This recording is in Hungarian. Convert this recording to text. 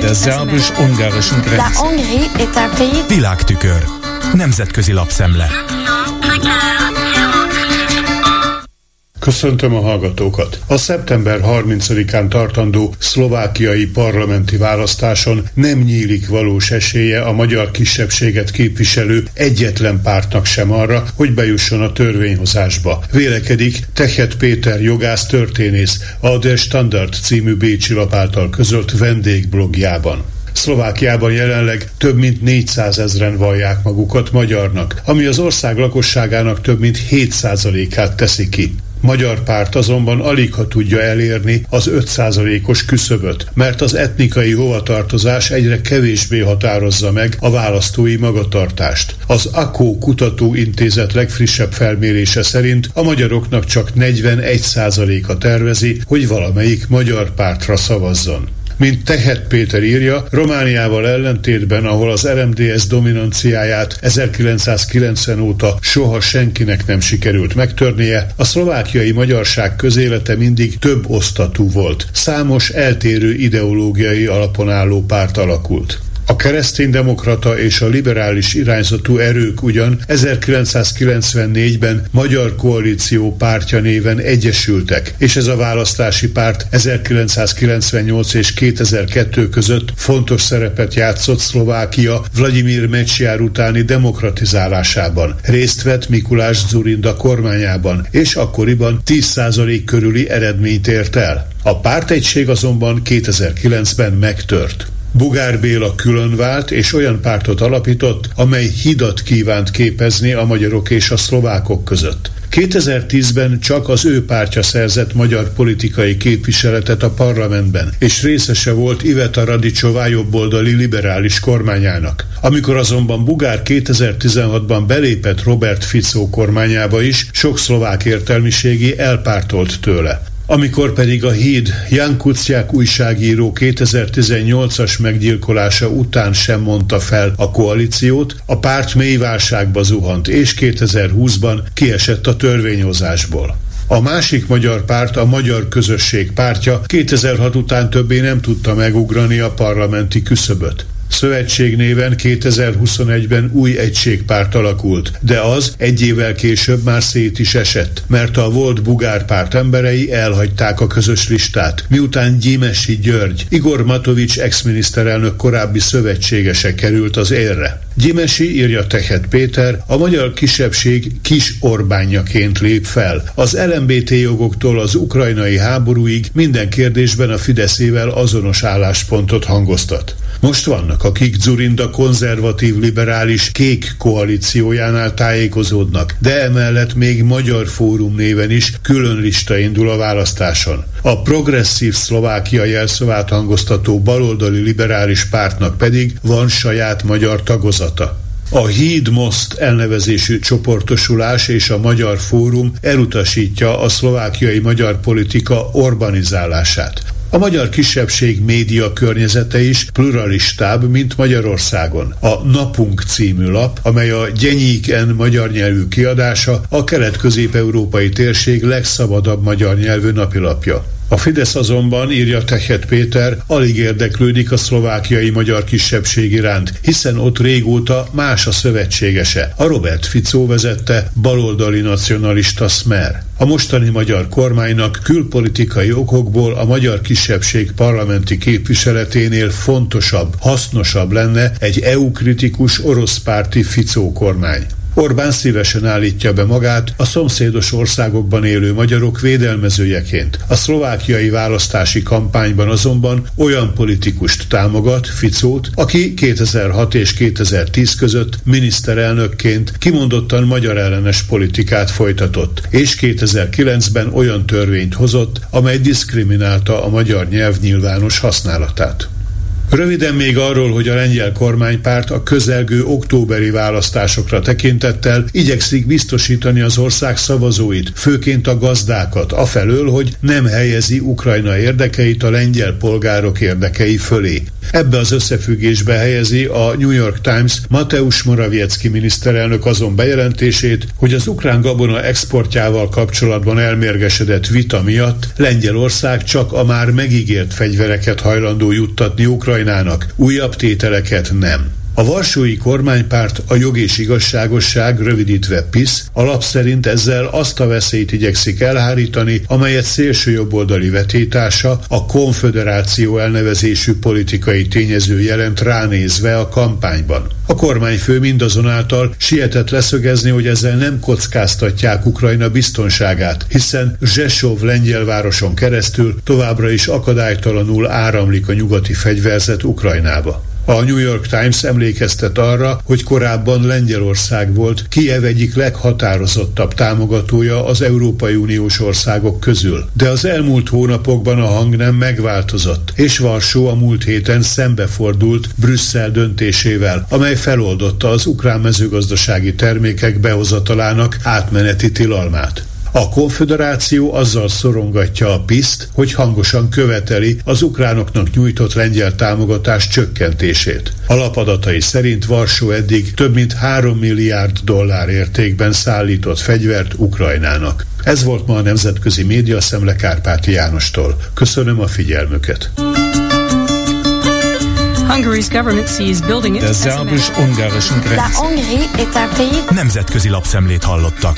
Der szerbus-ungarischen Grenze. Világtükör. Nemzetközi lapszemle. Köszöntöm a hallgatókat! A szeptember 30-án tartandó szlovákiai parlamenti választáson nem nyílik valós esélye a magyar kisebbséget képviselő egyetlen pártnak sem arra, hogy bejusson a törvényhozásba. Vélekedik Tehet Péter jogász történész a Der Standard című Bécsi lap által közölt vendégblogjában. Szlovákiában jelenleg több mint 400 ezren vallják magukat magyarnak, ami az ország lakosságának több mint 7%-át teszi ki. Magyar párt azonban alig ha tudja elérni az 5%-os küszöböt, mert az etnikai hovatartozás egyre kevésbé határozza meg a választói magatartást. Az AKO kutatóintézet legfrissebb felmérése szerint a magyaroknak csak 41%-a tervezi, hogy valamelyik magyar pártra szavazzon. Mint Tehet Péter írja, Romániával ellentétben, ahol az RMDS dominanciáját 1990 óta soha senkinek nem sikerült megtörnie, a szlovákiai magyarság közélete mindig több osztatú volt. Számos eltérő ideológiai alapon álló párt alakult. A kereszténydemokrata és a liberális irányzatú erők ugyan 1994-ben Magyar Koalíció pártja néven egyesültek, és ez a választási párt 1998 és 2002 között fontos szerepet játszott Szlovákia Vladimir Mecsiár utáni demokratizálásában. Részt vett Mikulás Zurinda kormányában, és akkoriban 10% körüli eredményt ért el. A pártegység azonban 2009-ben megtört. Bugár Béla különvált és olyan pártot alapított, amely hidat kívánt képezni a magyarok és a szlovákok között. 2010-ben csak az ő pártja szerzett magyar politikai képviseletet a parlamentben, és részese volt Iveta Radicsová jobboldali liberális kormányának. Amikor azonban Bugár 2016-ban belépett Robert Fico kormányába is, sok szlovák értelmiségi elpártolt tőle. Amikor pedig a híd Jan Kuciak újságíró 2018-as meggyilkolása után sem mondta fel a koalíciót, a párt mély válságba zuhant, és 2020-ban kiesett a törvényhozásból. A másik magyar párt, a Magyar Közösség pártja 2006 után többé nem tudta megugrani a parlamenti küszöböt. Szövetség néven 2021-ben új egységpárt alakult, de az egy évvel később már szét is esett, mert a volt Bugár párt emberei elhagyták a közös listát, miután Gyimesi György, Igor Matovics ex-miniszterelnök korábbi szövetségese került az élre. Gyimesi, írja Tehet Péter, a magyar kisebbség kis Orbánjaként lép fel. Az LMBT jogoktól az ukrajnai háborúig minden kérdésben a Fideszével azonos álláspontot hangoztat. Most vannak, akik Zurinda konzervatív liberális kék koalíciójánál tájékozódnak, de emellett még Magyar Fórum néven is külön lista indul a választáson. A progresszív Szlovákia jelszavát hangoztató baloldali liberális pártnak pedig van saját magyar tagozata. A Híd Most elnevezésű csoportosulás és a Magyar Fórum elutasítja a szlovákiai magyar politika urbanizálását. A magyar kisebbség média környezete is pluralistább, mint Magyarországon. A Napunk című lap, amely a Gyenyíken magyar nyelvű kiadása, a kelet-közép-európai térség legszabadabb magyar nyelvű napilapja. A Fidesz azonban, írja Tehet Péter, alig érdeklődik a szlovákiai magyar kisebbség iránt, hiszen ott régóta más a szövetségese. A Robert Ficó vezette baloldali nacionalista Smer. A mostani magyar kormánynak külpolitikai okokból a magyar kisebbség parlamenti képviseleténél fontosabb, hasznosabb lenne egy EU-kritikus orosz párti Ficó kormány. Orbán szívesen állítja be magát a szomszédos országokban élő magyarok védelmezőjeként. A szlovákiai választási kampányban azonban olyan politikust támogat, Ficót, aki 2006 és 2010 között miniszterelnökként kimondottan magyar ellenes politikát folytatott, és 2009-ben olyan törvényt hozott, amely diszkriminálta a magyar nyelv nyilvános használatát. Röviden még arról, hogy a lengyel kormánypárt a közelgő októberi választásokra tekintettel igyekszik biztosítani az ország szavazóit, főként a gazdákat, afelől, hogy nem helyezi Ukrajna érdekeit a lengyel polgárok érdekei fölé. Ebbe az összefüggésbe helyezi a New York Times Mateusz Morawiecki miniszterelnök azon bejelentését, hogy az ukrán gabona exportjával kapcsolatban elmérgesedett vita miatt Lengyelország csak a már megígért fegyvereket hajlandó juttatni Ukrajnának, újabb tételeket nem. A Varsói kormánypárt a jog és igazságosság, rövidítve PISZ, alap szerint ezzel azt a veszélyt igyekszik elhárítani, amelyet szélső jobboldali vetétása, a konföderáció elnevezésű politikai tényező jelent ránézve a kampányban. A kormányfő mindazonáltal sietett leszögezni, hogy ezzel nem kockáztatják Ukrajna biztonságát, hiszen Zsesov lengyelvároson keresztül továbbra is akadálytalanul áramlik a nyugati fegyverzet Ukrajnába. A New York Times emlékeztet arra, hogy korábban Lengyelország volt Kiev egyik leghatározottabb támogatója az Európai Uniós országok közül. De az elmúlt hónapokban a hang nem megváltozott, és Varsó a múlt héten szembefordult Brüsszel döntésével, amely feloldotta az ukrán mezőgazdasági termékek behozatalának átmeneti tilalmát. A konföderáció azzal szorongatja a piszt, hogy hangosan követeli az ukránoknak nyújtott lengyel támogatás csökkentését. Alapadatai szerint Varsó eddig több mint 3 milliárd dollár értékben szállított fegyvert Ukrajnának. Ez volt ma a Nemzetközi Média Szemle Kárpáti Jánostól. Köszönöm a figyelmüket. Hungary's government sees building it szerbus-ungarischen Grenze. Nemzetközi lapszemlét hallottak.